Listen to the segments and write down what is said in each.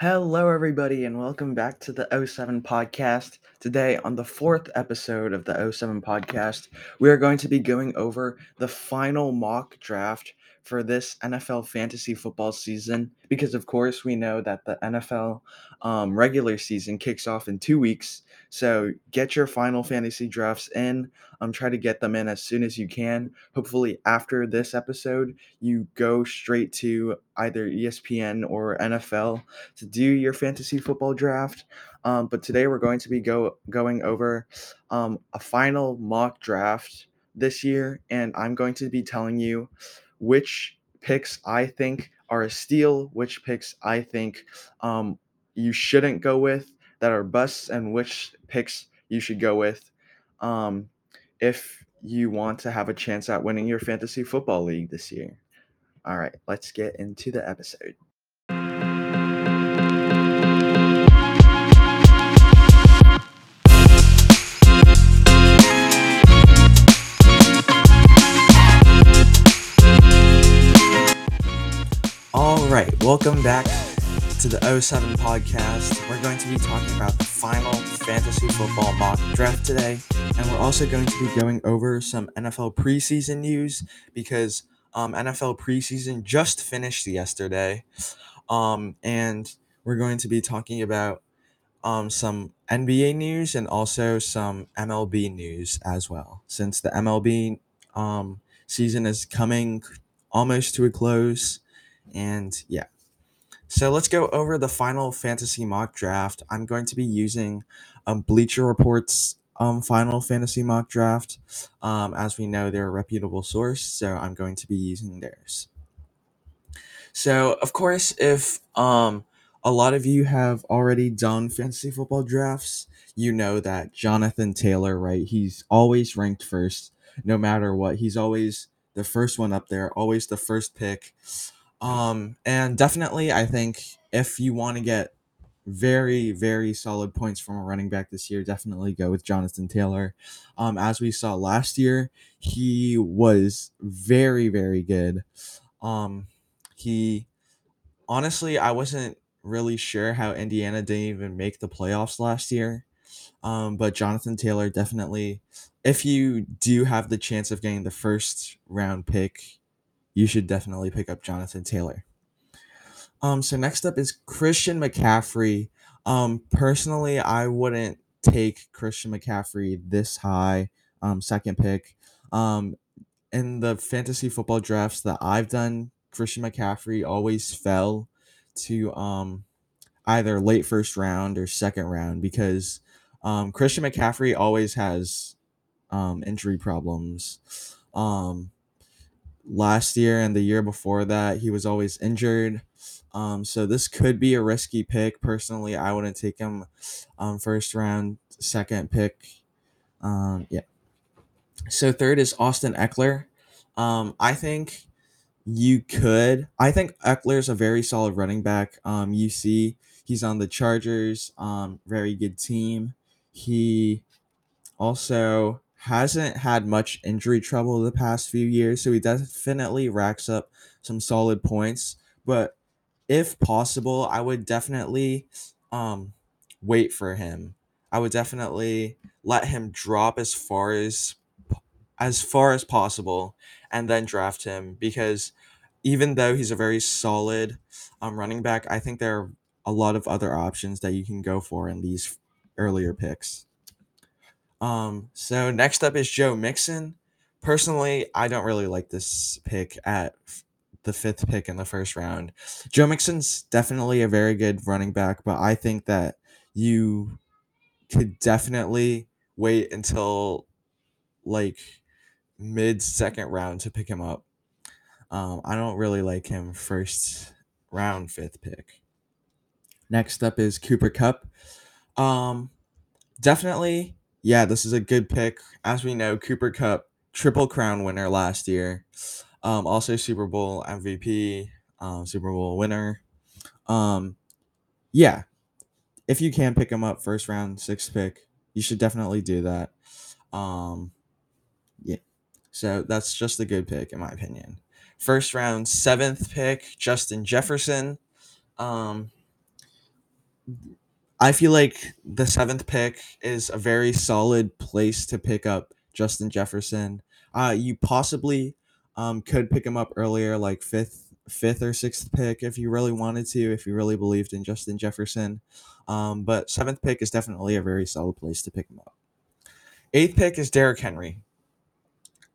Hello, everybody, and welcome back to the 07 podcast. Today, on the fourth episode of the 07 podcast, we are going to be going over the final mock draft for this NFL fantasy football season because, of course, we know that the NFL um, regular season kicks off in two weeks. So, get your final fantasy drafts in. Um, try to get them in as soon as you can. Hopefully, after this episode, you go straight to either ESPN or NFL to do your fantasy football draft. Um, but today we're going to be go going over um, a final mock draft this year, and I'm going to be telling you which picks I think are a steal, which picks I think um, you shouldn't go with that are busts, and which picks you should go with um, if you want to have a chance at winning your fantasy football league this year. All right, let's get into the episode. Welcome back to the 07 podcast. We're going to be talking about the final fantasy football mock draft today, and we're also going to be going over some NFL preseason news because um, NFL preseason just finished yesterday, um, and we're going to be talking about um, some NBA news and also some MLB news as well, since the MLB um, season is coming almost to a close. And yeah. So let's go over the final fantasy mock draft. I'm going to be using um, Bleacher Report's um, final fantasy mock draft. Um, as we know, they're a reputable source, so I'm going to be using theirs. So, of course, if um, a lot of you have already done fantasy football drafts, you know that Jonathan Taylor, right? He's always ranked first, no matter what. He's always the first one up there, always the first pick. Um, and definitely, I think if you want to get very, very solid points from a running back this year, definitely go with Jonathan Taylor. Um, as we saw last year, he was very, very good. Um, he honestly, I wasn't really sure how Indiana didn't even make the playoffs last year. Um, but Jonathan Taylor definitely, if you do have the chance of getting the first round pick, you should definitely pick up Jonathan Taylor. Um, so next up is Christian McCaffrey. Um, personally, I wouldn't take Christian McCaffrey this high, um, second pick. Um, in the fantasy football drafts that I've done, Christian McCaffrey always fell to um either late first round or second round because um, Christian McCaffrey always has um, injury problems. Um, last year and the year before that, he was always injured. Um, so this could be a risky pick. Personally, I wouldn't take him um, first round, second pick. Um, yeah. So third is Austin Ekeler. Um, I think you could. I think Ekeler's a very solid running back. Um, you see, he's on the Chargers. Um, very good team. He also hasn't had much injury trouble the past few years, so he definitely racks up some solid points. But if possible, I would definitely um wait for him. I would definitely let him drop as far as as far as possible and then draft him because even though he's a very solid um, running back, I think there are a lot of other options that you can go for in these earlier picks. Um, so next up is Joe Mixon. Personally, I don't really like this pick at the fifth pick in the first round. Joe Mixon's definitely a very good running back, but I think that you could definitely wait until like mid second round to pick him up. Um, I don't really like him first round fifth pick. Next up is Cooper Kupp. Um, definitely, yeah, this is a good pick. As we know, Cooper Kupp, triple crown winner last year. Um, also Super Bowl MVP, um, Super Bowl winner. Um, yeah, if you can pick him up first round, sixth pick, you should definitely do that. Um, yeah, so that's just a good pick in my opinion. First round, seventh pick, Justin Jefferson. Um, I feel like the seventh pick is a very solid place to pick up Justin Jefferson. Uh, you possibly um, could pick him up earlier, like fifth, fifth or sixth pick, if you really wanted to, if you really believed in Justin Jefferson. Um, but seventh pick is definitely a very solid place to pick him up. Eighth pick is Derrick Henry.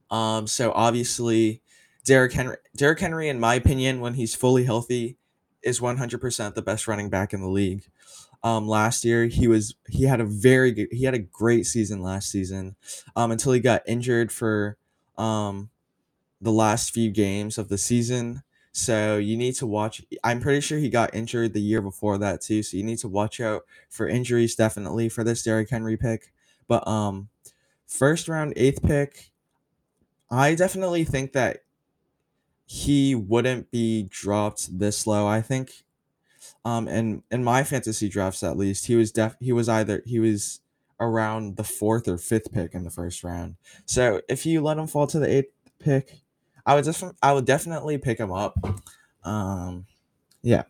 Um, so obviously, Derrick Henry, Derrick Henry, in my opinion, when he's fully healthy, is one hundred percent the best running back in the league. Um, last year he was he had a very good he had a great season last season, um, until he got injured for um the last few games of the season. So you need to watch. I'm pretty sure he got injured the year before that too. So you need to watch out for injuries definitely for this Derrick Henry pick. But um, first round eighth pick, I definitely think that he wouldn't be dropped this low. I think um and in my fantasy drafts at least, he was def he was either he was around the fourth or fifth pick in the first round. So if you let him fall to the eighth pick, I would just I would definitely pick him up. Um yeah.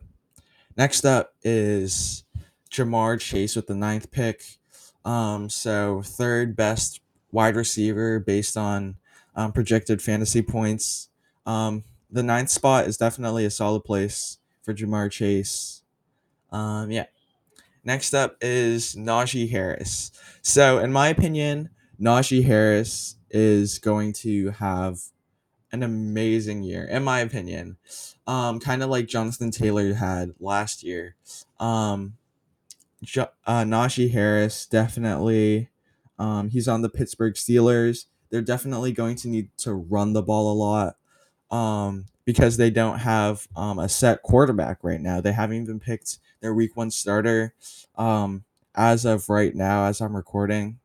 Next up is Ja'Marr Chase with the ninth pick. Um, so third best wide receiver based on um, projected fantasy points. Um, the ninth spot is definitely a solid place for Ja'Marr Chase. Um, yeah. Next up is Najee Harris. So, in my opinion, Najee Harris is going to have an amazing year, in my opinion. Um, kind of like Jonathan Taylor had last year. Um, Jo- uh, Najee Harris definitely. Um, he's on the Pittsburgh Steelers. They're definitely going to need to run the ball a lot um, because they don't have um, a set quarterback right now. They haven't even picked their week one starter um, as of right now, as I'm recording.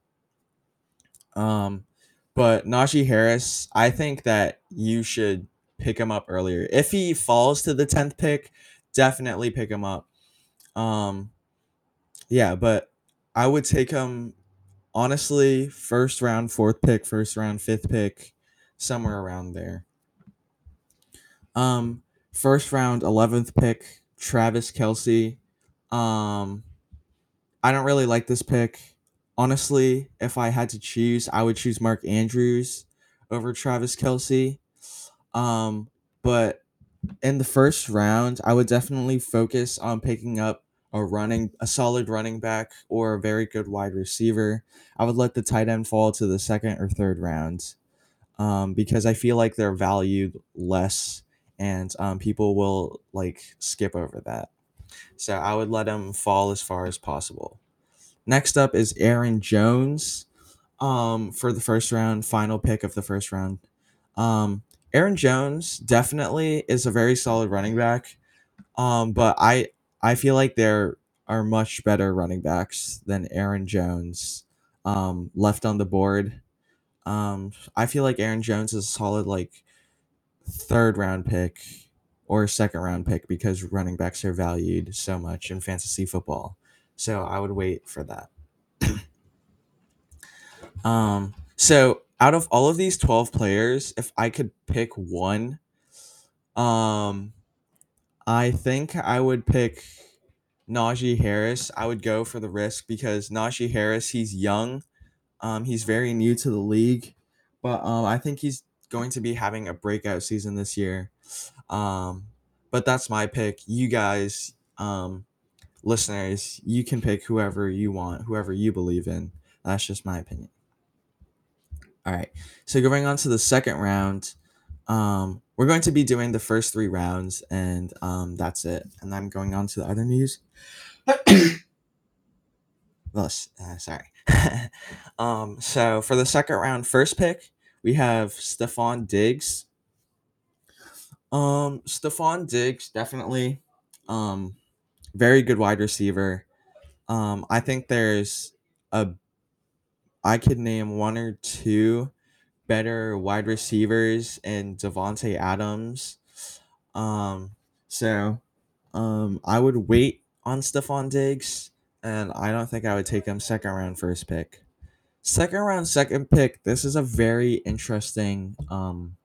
Um, but Najee Harris, I think that you should pick him up earlier. If he falls to the 10th pick, definitely pick him up. Um, yeah, but I would take him honestly first round, fourth pick, first round, fifth pick, somewhere around there. Um, first round, eleventh pick, Travis Kelce. Um, I don't really like this pick. Honestly, if I had to choose, I would choose Mark Andrews over Travis Kelce. Um, but in the first round, I would definitely focus on picking up a running a solid running back or a very good wide receiver. I would let the tight end fall to the second or third round um, because I feel like they're valued less and um, people will like skip over that. So I would let them fall as far as possible. Next up is Aaron Jones um, for the first round, final pick of the first round. Um, Aaron Jones definitely is a very solid running back. Um, but I I feel like there are much better running backs than Aaron Jones um, left on the board. Um, I feel like Aaron Jones is a solid like third round pick or second round pick because running backs are valued so much in fantasy football. So I would wait for that. Um, so out of all of these 12 players, if I could pick one, um, I think I would pick Najee Harris. I would go for the risk because Najee Harris, he's young. Um, he's very new to the league, but um, I think he's going to be having a breakout season this year. Um, but that's my pick. You guys, um, listeners, you can pick whoever you want, whoever you believe in. That's just my opinion. All right. So going on to the second round, um, we're going to be doing the first three rounds, and um, that's it. And I'm going on to the other news. well, uh, sorry. um, so for the second round, first pick, we have Stefon Diggs. Um, Stefon Diggs definitely, um, very good wide receiver. Um, I think there's a, I could name one or two better wide receivers and Davante Adams. Um, so, um, I would wait on Stefon Diggs, and I don't think I would take him second round first pick. Second round second pick. This is a very interesting um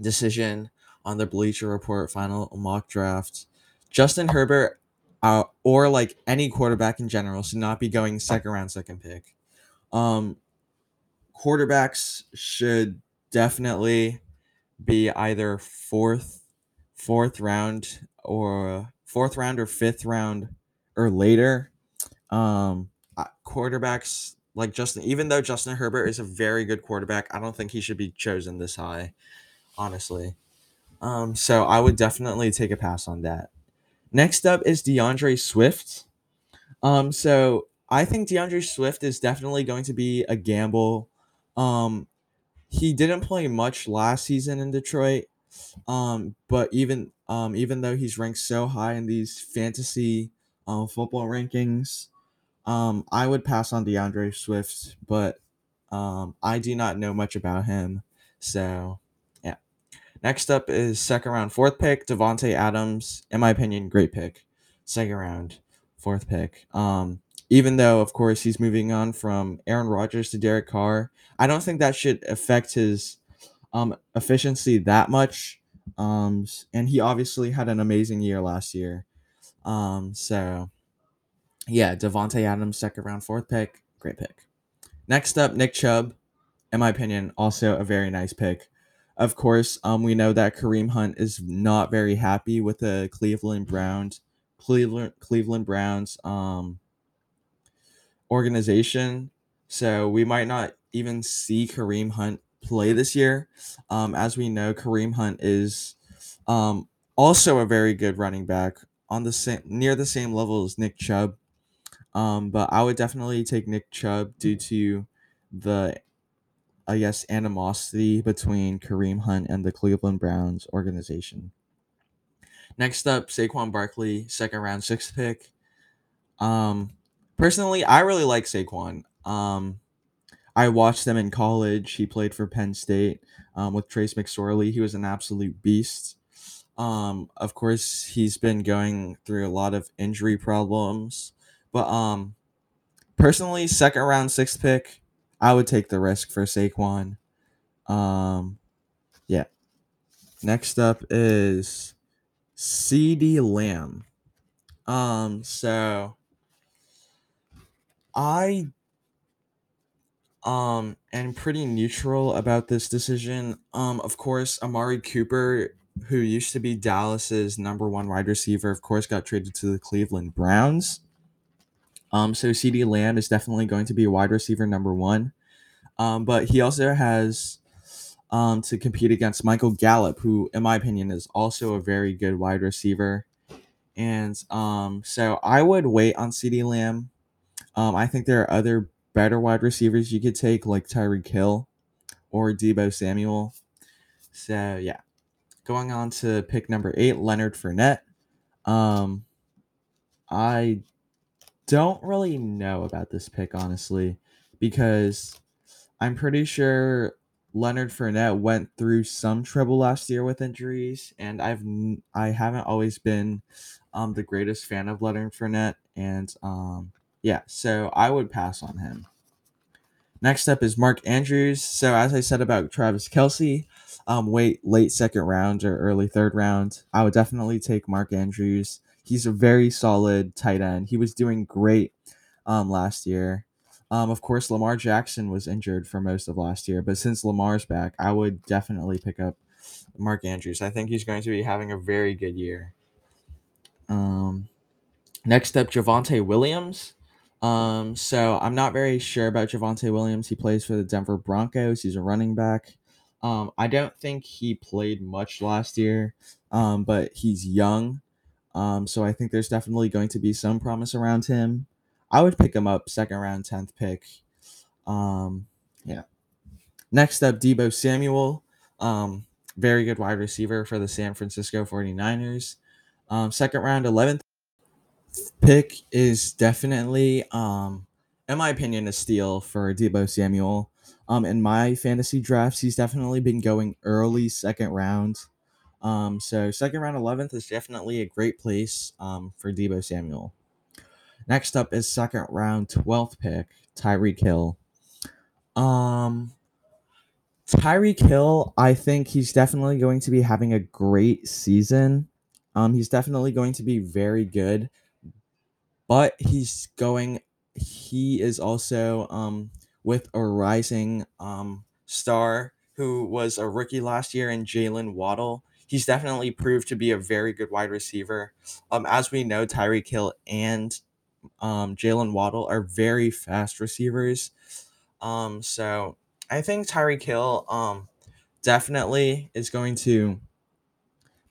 decision on the Bleacher Report final mock draft. Justin Herbert, uh, or like any quarterback in general should not be going second round, second pick. Um, quarterbacks should definitely be either fourth, fourth round or fourth round or fifth round or later. Um, quarterbacks like Justin, even though Justin Herbert is a very good quarterback, I don't think he should be chosen this high, honestly. Um, so I would definitely take a pass on that. Next up is DeAndre Swift. Um, so I think DeAndre Swift is definitely going to be a gamble. Um, he didn't play much last season in Detroit. Um, but even um, even though he's ranked so high in these fantasy um, football rankings, um, I would pass on DeAndre Swift, but um, I do not know much about him. So, yeah. Next up is second round, fourth pick, Davante Adams. In my opinion, great pick. Second round, fourth pick. Um, even though, of course, he's moving on from Aaron Rodgers to Derek Carr, I don't think that should affect his um, efficiency that much. Um, and he obviously had an amazing year last year. Um, so yeah, Davante Adams, second round, fourth pick, great pick. Next up, Nick Chubb, in my opinion, also a very nice pick. Of course, um, we know that Kareem Hunt is not very happy with the Cleveland Browns, Cleveland Cleveland Browns um organization. So we might not even see Kareem Hunt play this year. Um, as we know, Kareem Hunt is um, also a very good running back on the same near the same level as Nick Chubb. Um, but I would definitely take Nick Chubb due to the I guess animosity between Kareem Hunt and the Cleveland Browns organization. Next up, Saquon Barkley, second round, sixth pick. Um, personally, I really like Saquon. Um, I watched them in college. He played for Penn State um, with Trace McSorley. He was an absolute beast. Um, of course, he's been going through a lot of injury problems, but um, personally, second round, sixth pick, I would take the risk for Saquon. Um, yeah. Next up is CeeDee Lamb. Um, so I um am pretty neutral about this decision. Um, of course, Amari Cooper, who used to be Dallas's number one wide receiver, of course, got traded to the Cleveland Browns. Um, so CeeDee Lamb is definitely going to be wide receiver number one. Um, but he also has um, to compete against Michael Gallup, who, in my opinion, is also a very good wide receiver. And um, so I would wait on CeeDee Lamb. Um, I think there are other better wide receivers you could take, like Tyreek Hill or Deebo Samuel. So yeah, going on to pick number eight, Leonard Fournette. Um, I don't really know about this pick honestly, because I'm pretty sure Leonard Fournette went through some trouble last year with injuries, and I've I haven't always been um, the greatest fan of Leonard Fournette, and um, yeah, so I would pass on him. Next up is Mark Andrews. So as I said about Travis Kelce, um, wait late second round or early third round, I would definitely take Mark Andrews. He's a very solid tight end. He was doing great um, last year. Um, of course, Lamar Jackson was injured for most of last year, but since Lamar's back, I would definitely pick up Mark Andrews. I think he's going to be having a very good year. Um, next up, Javonte Williams. Um, so I'm not very sure about Javonte Williams. He plays for the Denver Broncos. He's a running back. Um, I don't think he played much last year, um, but he's young. Um, so I think there's definitely going to be some promise around him. I would pick him up second round, 10th pick. Um, yeah. Next up, Deebo Samuel. Um, very good wide receiver for the San Francisco 49ers. Um, second round, 11th pick is definitely, um, in my opinion, a steal for Deebo Samuel. Um, in my fantasy drafts, he's definitely been going early second round. Um, so second round, eleventh is definitely a great place um, for Deebo Samuel. Next up is second round, twelfth pick, Tyreek Hill. Um, Tyreek Hill, I think he's definitely going to be having a great season. Um, he's definitely going to be very good, but he's going. He is also um, with a rising um, star who was a rookie last year in Jaylen Waddle. He's definitely proved to be a very good wide receiver. Um, as we know, Tyreek Hill and um, Jaylen Waddle are very fast receivers. Um, so I think Tyreek Hill um, definitely is going to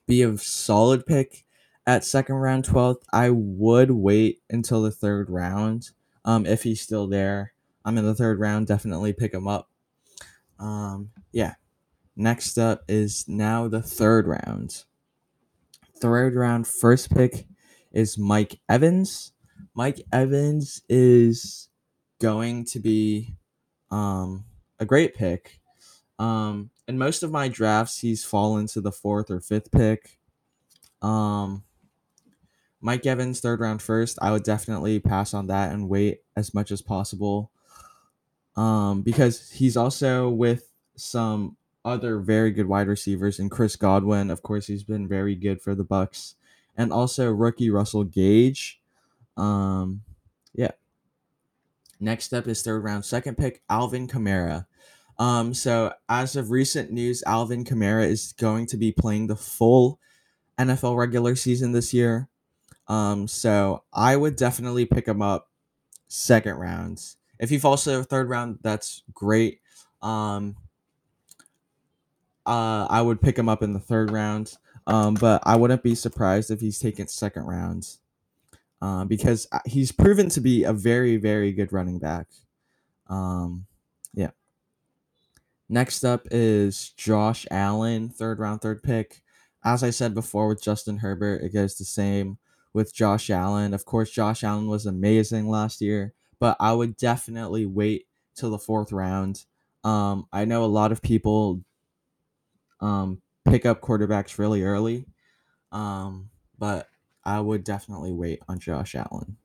be a solid pick at second round 12th. I would wait until the third round um, if he's still there. I'm in the third round, definitely pick him up. Um, yeah. Next up is now the third round. Third round, first pick is Mike Evans. Mike Evans is going to be um, a great pick. Um, in most of my drafts, he's fallen to the fourth or fifth pick. Um, Mike Evans, third round first. I would definitely pass on that and wait as much as possible. Um, because he's also with some other very good wide receivers and Chris Godwin. Of course, he's been very good for the Bucs, and also rookie Russell Gage. Um, yeah. Next up is third round, second pick, Alvin Kamara. Um, so as of recent news, Alvin Kamara is going to be playing the full NFL regular season this year. Um, so I would definitely pick him up second rounds. If he falls to third round, that's great. Um, uh, I would pick him up in the third round. Um, but I wouldn't be surprised if he's taken second round. Uh, because uh, he's proven to be a very, very good running back. Um, yeah. Next up is Josh Allen, third round, third pick. As I said before with Justin Herbert, it goes the same with Josh Allen. Of course, Josh Allen was amazing last year, but I would definitely wait till the fourth round. Um, I know a lot of people um, pick up quarterbacks really early, um, but I would definitely wait on Josh Allen.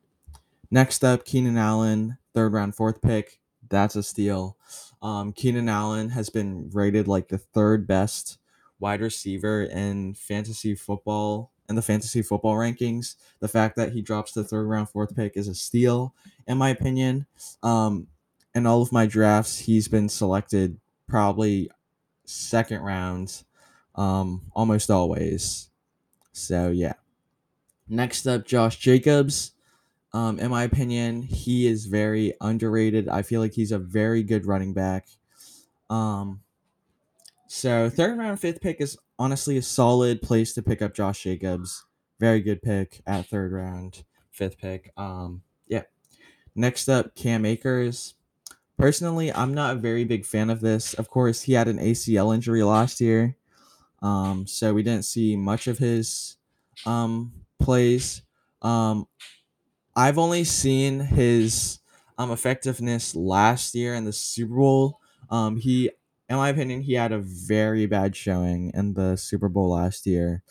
Next up, Keenan Allen, third round, fourth pick. That's a steal. Um, Keenan Allen has been rated like the third best wide receiver in fantasy football and the fantasy football rankings. The fact that he drops the third round, fourth pick is a steal, in my opinion. Um, in all of my drafts, he's been selected probably second round, um, almost always. So yeah. Next up, Josh Jacobs. Um, in my opinion, he is very underrated. I feel like he's a very good running back. Um, so third round, fifth pick is honestly a solid place to pick up Josh Jacobs. Very good pick at third round, fifth pick. Um, yeah. Next up, Cam Akers. Personally, I'm not a very big fan of this. Of course, he had an ACL injury last year, um, so we didn't see much of his um, plays. Um, I've only seen his um, effectiveness last year in the Super Bowl. Um, he, in my opinion, he had a very bad showing in the Super Bowl last year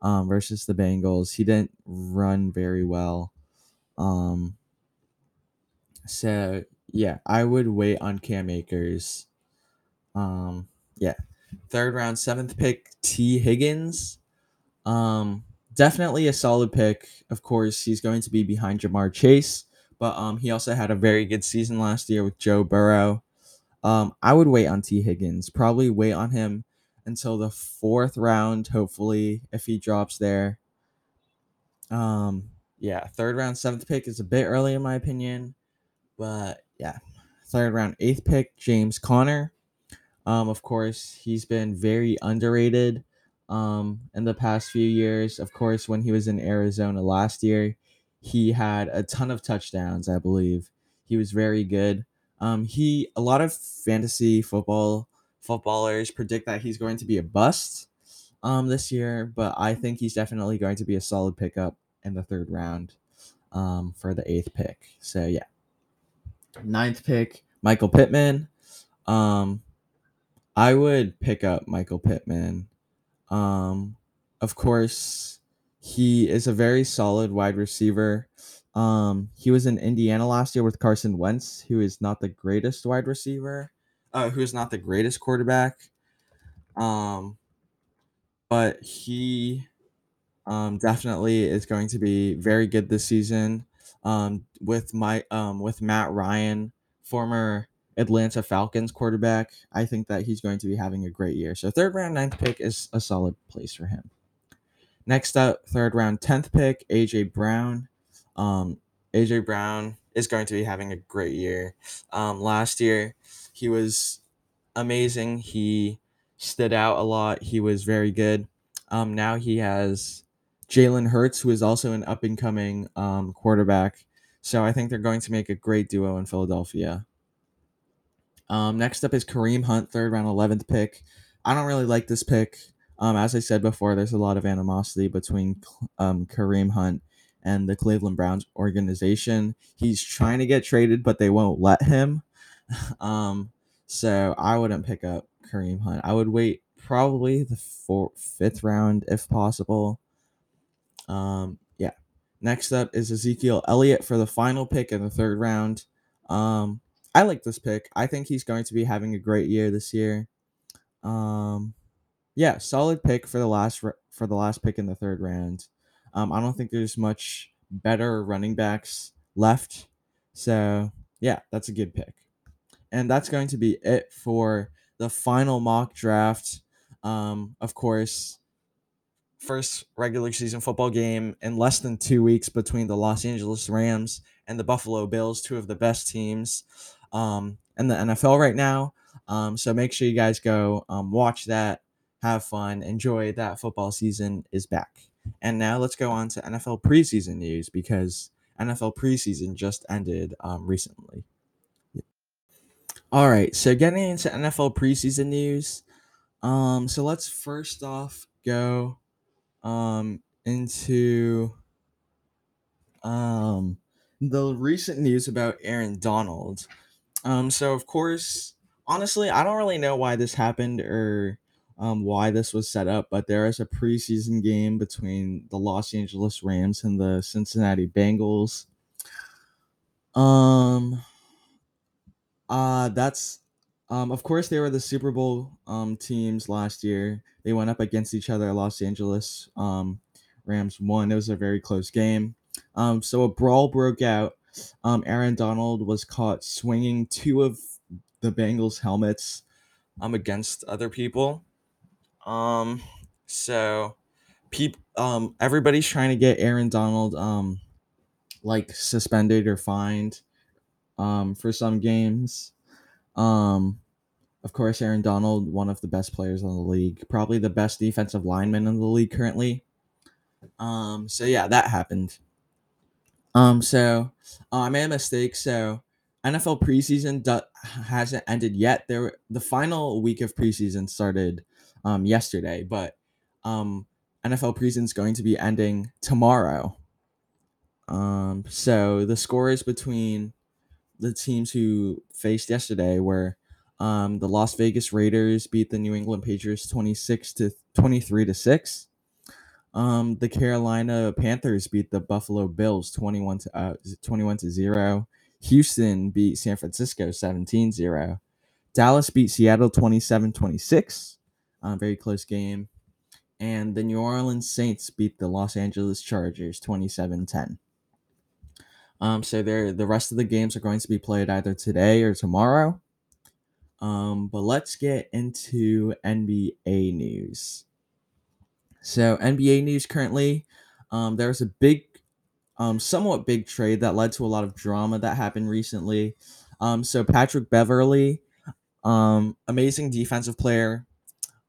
um, versus the Bengals. He didn't run very well. Um, so yeah, I would wait on Cam Akers. Um, yeah, third round, seventh pick, Tee Higgins. Um, definitely a solid pick. Of course, he's going to be behind Ja'Marr Chase, but um, he also had a very good season last year with Joe Burrow. Um, I would wait on Tee Higgins. Probably wait on him until the fourth round, hopefully, if he drops there. Um, yeah, third round, seventh pick is a bit early in my opinion, but yeah, third round, eighth pick, James Conner. Um, of course, he's been very underrated um, in the past few years. Of course, when he was in Arizona last year, he had a ton of touchdowns, I believe. He was very good. Um, he a lot of fantasy football footballers predict that he's going to be a bust um, this year, but I think he's definitely going to be a solid pickup in the third round um, for the eighth pick. So yeah, ninth pick, Michael Pittman. Um, I would pick up Michael Pittman. Um, of course, he is a very solid wide receiver. Um, he was in Indiana last year with Carson Wentz, who is not the greatest wide receiver, uh, who is not the greatest quarterback. Um, but he um, definitely is going to be very good this season. Um, with my um, with Matt Ryan, former Atlanta Falcons quarterback. I think that he's going to be having a great year. So third round, ninth pick is a solid place for him. Next up, third round, tenth pick, AJ Brown. Um, AJ Brown is going to be having a great year. Um, last year, he was amazing. He stood out a lot. He was very good. Um, now he has Jalen Hurts, who is also an up and coming um, quarterback. So I think they're going to make a great duo in Philadelphia. Um, next up is Kareem Hunt, third round, 11th pick. I don't really like this pick. Um, as I said before, there's a lot of animosity between um, Kareem Hunt and the Cleveland Browns organization. He's trying to get traded, but they won't let him. um, so I wouldn't pick up Kareem Hunt. I would wait probably the fourth, fifth round if possible. Um, yeah. Next up is Ezekiel Elliott for the final pick in the third round. Um, I like this pick. I think he's going to be having a great year this year. Um, yeah, solid pick for the last for the last pick in the third round. Um, I don't think there's much better running backs left. So yeah, that's a good pick. And that's going to be it for the final mock draft. Um, of course, first regular season football game in less than two weeks between the Los Angeles Rams and the Buffalo Bills, two of the best teams um, in the NFL right now. Um, so make sure you guys go um, watch that, have fun, enjoy that football season is back. And now let's go on to NFL preseason news because NFL preseason just ended um, recently. All right, so getting into NFL preseason news. Um, so let's first off go um into um the recent news about Aaron Donald. Um, so of course, honestly, I don't really know why this happened or um, why this was set up, but there is a preseason game between the Los Angeles Rams and the Cincinnati Bengals. Um, uh, that's um, of course they were the Super Bowl um teams last year. They went up against each other. Los Angeles um Rams won. It was a very close game. Um, so a brawl broke out. Um, Aaron Donald was caught swinging two of the Bengals helmets um against other people. So peop everybody's trying to get Aaron Donald like suspended or fined for some games. Um of course Aaron Donald, one of the best players in the league, probably the best defensive lineman in the league currently. Um so yeah, that happened. Um so uh, I made a mistake. So NFL preseason do- hasn't ended yet. There were, the final week of preseason started um yesterday, but um NFL preseason is going to be ending tomorrow. Um so the score is between the teams who faced yesterday were um, the Las Vegas Raiders beat the New England Patriots 26 to 23 to 6. Um, the Carolina Panthers beat the Buffalo Bills 21 to uh, 21 to 0. Houston beat San Francisco 17-0. Dallas beat Seattle 27-26. Uh, very close game. And the New Orleans Saints beat the Los Angeles Chargers 27-10. Um, so there, the rest of the games are going to be played either today or tomorrow. Um, but let's get into NBA news. So NBA news currently, um, there's a big, um, somewhat big trade that led to a lot of drama that happened recently. Um, so Patrick Beverley, um, amazing defensive player,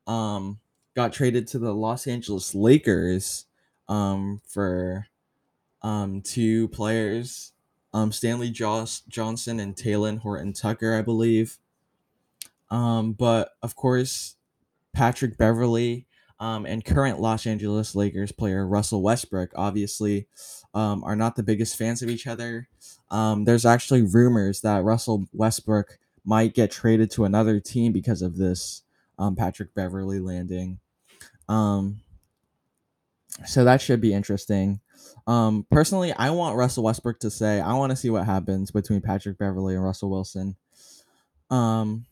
um, got traded to the Los Angeles Lakers, um, for um, two players, um, Stanley Joss Johnson and Talen Horton Tucker, I believe. Um, but of course, Patrick Beverley um, and current Los Angeles Lakers player Russell Westbrook obviously um, are not the biggest fans of each other. Um, there's actually rumors that Russell Westbrook might get traded to another team because of this um, Patrick Beverley landing. Um, so that should be interesting. Um, personally, I want Russell Westbrook to say, I want to see what happens between Patrick Beverley and Russell Wilson. Um,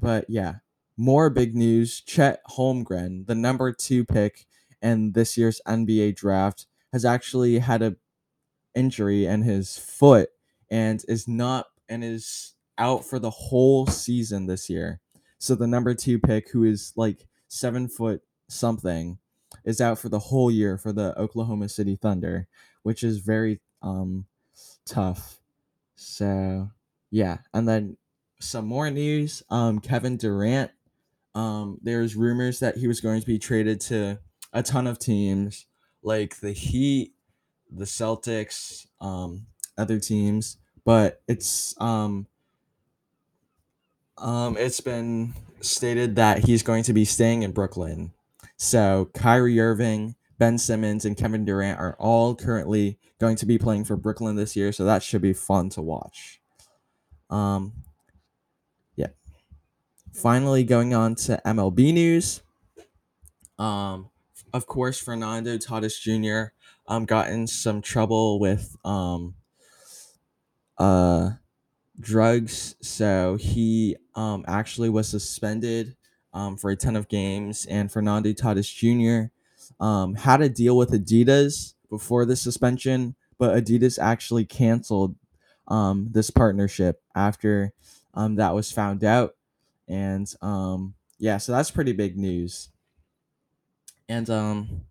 but yeah, more big news. Chet Holmgren, the number two pick in this year's NBA draft, has actually had a injury in his foot and is not and is out for the whole season this year. So the number two pick, who is like seven foot something, is out for the whole year for the Oklahoma City Thunder, which is very um tough. So yeah, and then some more news. Um, Kevin Durant. Um, there's rumors that he was going to be traded to a ton of teams, like the Heat, the Celtics, um, other teams, but it's um, um, it's been stated that he's going to be staying in Brooklyn. So Kyrie Irving, Ben Simmons, and Kevin Durant are all currently going to be playing for Brooklyn this year, so that should be fun to watch. Um, yeah. Finally, going on to MLB news. Um, of course, Fernando Tatis Jr. um got in some trouble with um uh drugs, so he um actually was suspended um for a ton of games, and Fernando Tatis Jr. um had a deal with Adidas before the suspension, but Adidas actually canceled um this partnership after um that was found out, and um yeah, so that's pretty big news. And um,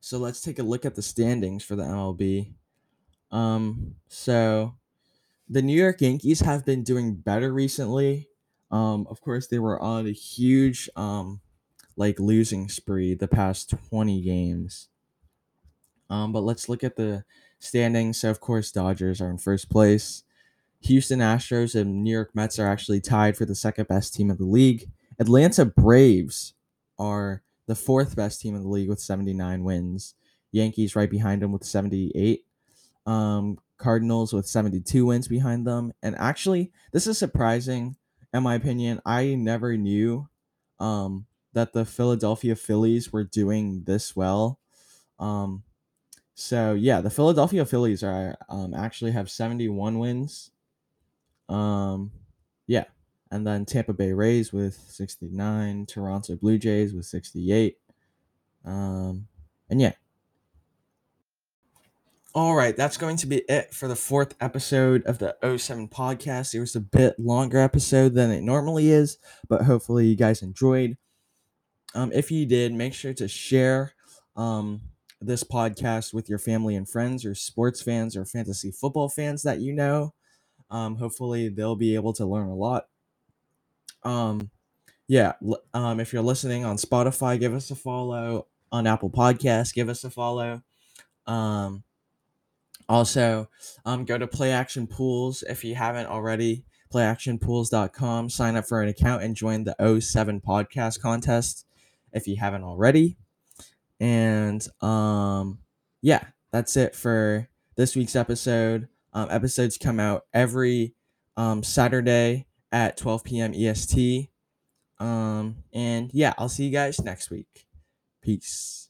so let's take a look at the standings for the MLB. Um, so the New York Yankees have been doing better recently. Um, of course, they were on a huge um, like losing spree the past 20 games. Um, but let's look at the standings. So of course, Dodgers are in first place. Houston Astros and New York Mets are actually tied for the second best team of the league. Atlanta Braves are the fourth best team in the league with 79 wins. Yankees right behind them with 78. Um, Cardinals with 72 wins behind them. And actually, this is surprising in my opinion. I never knew um, that the Philadelphia Phillies were doing this well. Um, so yeah, the Philadelphia Phillies are um, actually have 71 wins. Um, yeah, and then Tampa Bay Rays with 69, Toronto Blue Jays with 68. Um, and yeah. All right, that's going to be it for the fourth episode of the 07 podcast. It was a bit longer episode than it normally is, but hopefully you guys enjoyed. Um, if you did, make sure to share um, this podcast with your family and friends, or sports fans, or fantasy football fans that you know. Um, hopefully they'll be able to learn a lot. Um, yeah. Um, if you're listening on Spotify, give us a follow. On Apple Podcasts, give us a follow. Um, also, um, go to Play Action Pools if you haven't already. PlayActionPools.com. Sign up for an account and join the 07 podcast contest if you haven't already. And um, yeah, that's it for this week's episode. Um, episodes come out every um, Saturday at 12 p.m. EST. Um, and yeah, I'll see you guys next week. Peace.